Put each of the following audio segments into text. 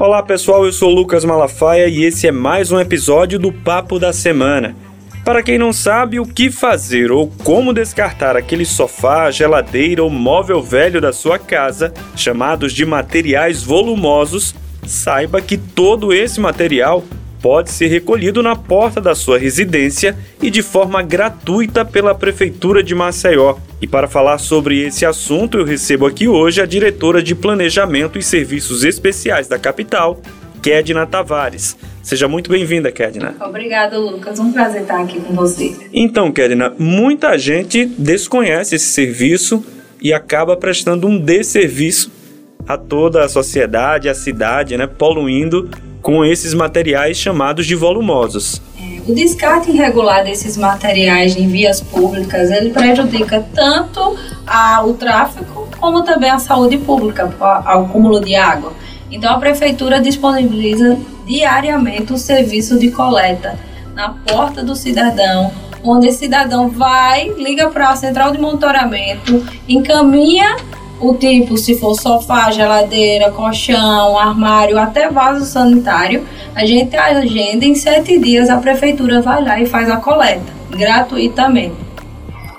Olá pessoal, eu sou Lucas Malafaia e esse é mais um episódio do Papo da Semana. Para quem não sabe o que fazer ou como descartar aquele sofá, geladeira ou móvel velho da sua casa, chamados de materiais volumosos, saiba que todo esse material pode ser recolhido na porta da sua residência e de forma gratuita pela Prefeitura de Maceió. E para falar sobre esse assunto, eu recebo aqui hoje a diretora de Planejamento e Serviços Especiais da capital, Kedna Tavares. Seja muito bem-vinda, Kedna. Obrigada, Lucas. Um prazer estar aqui com você. Então, Kedna, muita gente desconhece esse serviço e acaba prestando um desserviço a toda a sociedade, a cidade, né, poluindo com esses materiais chamados de volumosos. É, o descarte irregular desses materiais em vias públicas, ele prejudica tanto a, o tráfego como também a saúde pública, ao acúmulo de água. Então a prefeitura disponibiliza diariamente o serviço de coleta na porta do cidadão, onde esse cidadão vai, liga para a central de monitoramento, encaminha o tipo, se for sofá, geladeira, colchão, armário, até vaso sanitário, a gente agenda em sete dias, a prefeitura vai lá e faz a coleta, gratuitamente.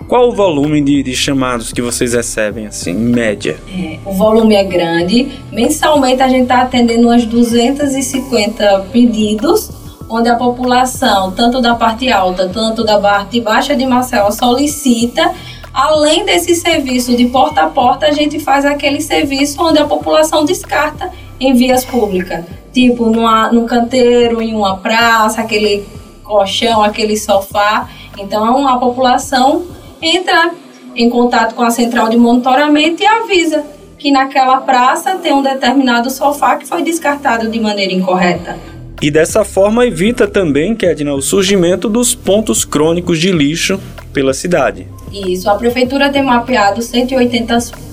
Qual o volume de, de chamados que vocês recebem, assim, em média? É, o volume é grande. Mensalmente a gente está atendendo umas 250 pedidos, onde a população, tanto da parte alta, tanto da parte baixa de Marcelo, solicita Além desse serviço de porta a porta, a gente faz aquele serviço onde a população descarta em vias públicas, tipo numa, num canteiro, em uma praça, aquele colchão, aquele sofá. Então a população entra em contato com a central de monitoramento e avisa que naquela praça tem um determinado sofá que foi descartado de maneira incorreta. E dessa forma evita também, Kedna, o surgimento dos pontos crônicos de lixo pela cidade. Isso, a prefeitura tem mapeado 180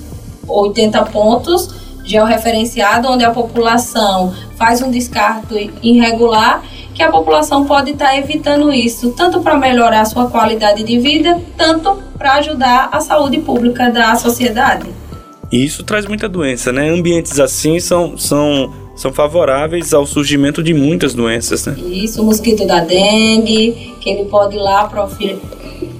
80 pontos georreferenciados, onde a população faz um descarte irregular, que a população pode estar evitando isso, tanto para melhorar a sua qualidade de vida, tanto para ajudar a saúde pública da sociedade. E isso traz muita doença, né? Ambientes assim são, são, são favoráveis ao surgimento de muitas doenças, né? Isso, o mosquito da dengue, que ele pode ir lá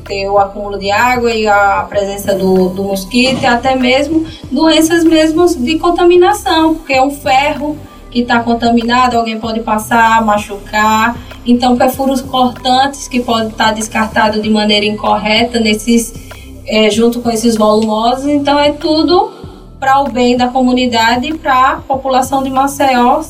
ter o acúmulo de água e a presença do, do mosquito e até mesmo doenças mesmo de contaminação, porque é um ferro que está contaminado, alguém pode passar, machucar. Então, perfuros cortantes que podem estar tá descartados de maneira incorreta nesses, é, junto com esses volumosos. Então, é tudo para o bem da comunidade e para a população de Maceió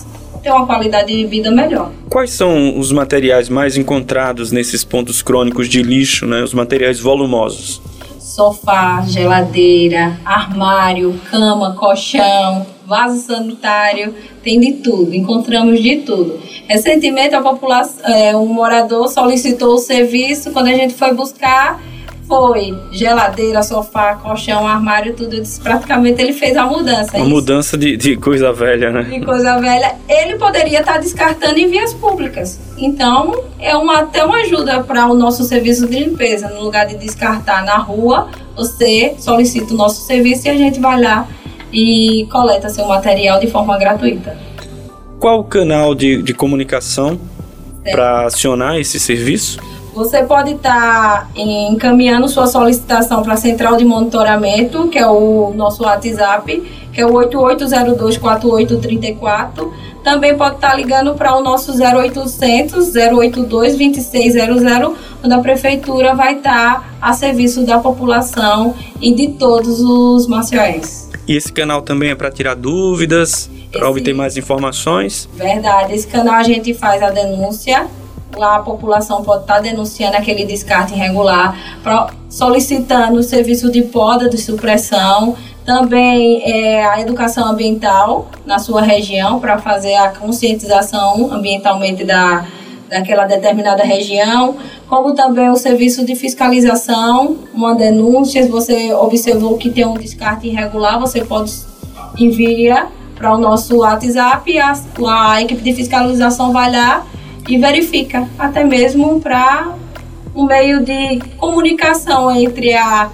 ter uma qualidade de vida melhor. Quais são os materiais mais encontrados nesses pontos crônicos de lixo, né? Os materiais volumosos? Sofá, geladeira, armário, cama, colchão, vaso sanitário, tem de tudo, encontramos de tudo. Recentemente a população, é, um morador solicitou o serviço, quando a gente foi buscar, foi geladeira, sofá, colchão, armário, tudo. Disse, praticamente ele fez a mudança. Uma mudança de, de coisa velha, né? De coisa velha. Ele poderia estar descartando em vias públicas. Então, é uma, até uma ajuda para o nosso serviço de limpeza. No lugar de descartar na rua, você solicita o nosso serviço e a gente vai lá e coleta seu material de forma gratuita. Qual o canal de, de comunicação para acionar esse serviço? Você pode estar tá encaminhando sua solicitação para a central de monitoramento, que é o nosso WhatsApp, que é o 88024834. Também pode estar tá ligando para o nosso 0800 082 2600, onde a prefeitura vai estar tá a serviço da população e de todos os macioenses. E esse canal também é para tirar dúvidas, para obter mais informações? Verdade, esse canal a gente faz a denúncia a população pode estar tá denunciando aquele descarte irregular, solicitando o serviço de poda de supressão, também é, a educação ambiental na sua região para fazer a conscientização ambientalmente da, daquela determinada região, como também o serviço de fiscalização, uma denúncia, se você observou que tem um descarte irregular, você pode enviar para o nosso WhatsApp a, a equipe de fiscalização vai lá e verifica, até mesmo para um meio de comunicação entre a,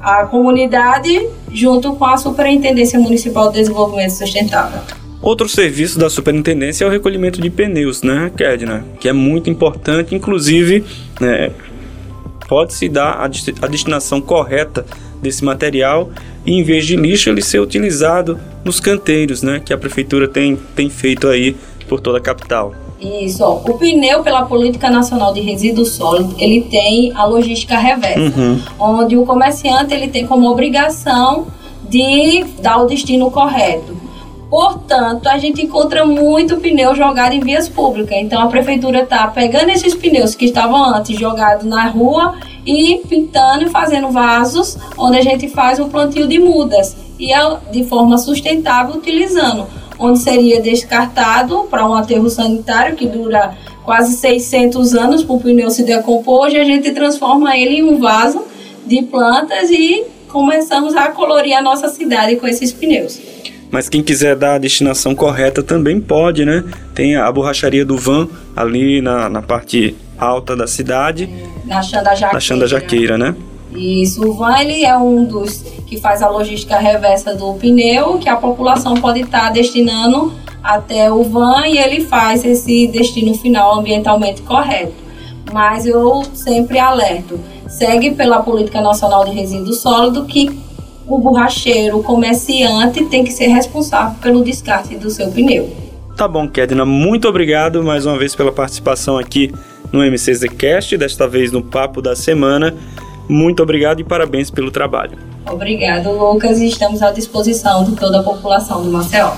a comunidade junto com a Superintendência Municipal de Desenvolvimento Sustentável. Outro serviço da superintendência é o recolhimento de pneus, né, Kedna? Que é muito importante, inclusive, né, pode-se dar a, a destinação correta desse material e em vez de lixo ele ser utilizado nos canteiros, né, que a prefeitura tem, tem feito aí por toda a capital. Isso, ó. o pneu pela Política Nacional de Resíduos Sólidos, ele tem a logística reversa, uhum. onde o comerciante ele tem como obrigação de dar o destino correto. Portanto, a gente encontra muito pneu jogado em vias públicas. Então, a prefeitura está pegando esses pneus que estavam antes jogados na rua e pintando e fazendo vasos, onde a gente faz o plantio de mudas e é de forma sustentável utilizando onde seria descartado para um aterro sanitário que dura quase 600 anos para o pneu se decompor, hoje a gente transforma ele em um vaso de plantas e começamos a colorir a nossa cidade com esses pneus. Mas quem quiser dar a destinação correta também pode, né? Tem a borracharia do Van ali na, na parte alta da cidade. Na Xanda Jaqueira. Na Xanda Jaqueira, né? Isso, o van ele é um dos que faz a logística reversa do pneu, que a população pode estar destinando até o van e ele faz esse destino final ambientalmente correto. Mas eu sempre alerto, segue pela Política Nacional de Resíduos Sólidos que o borracheiro, o comerciante tem que ser responsável pelo descarte do seu pneu. Tá bom, Kedna, muito obrigado mais uma vez pela participação aqui no MCZcast, desta vez no Papo da Semana. Muito obrigado e parabéns pelo trabalho. Obrigado, Lucas, e estamos à disposição de toda a população do Maceió.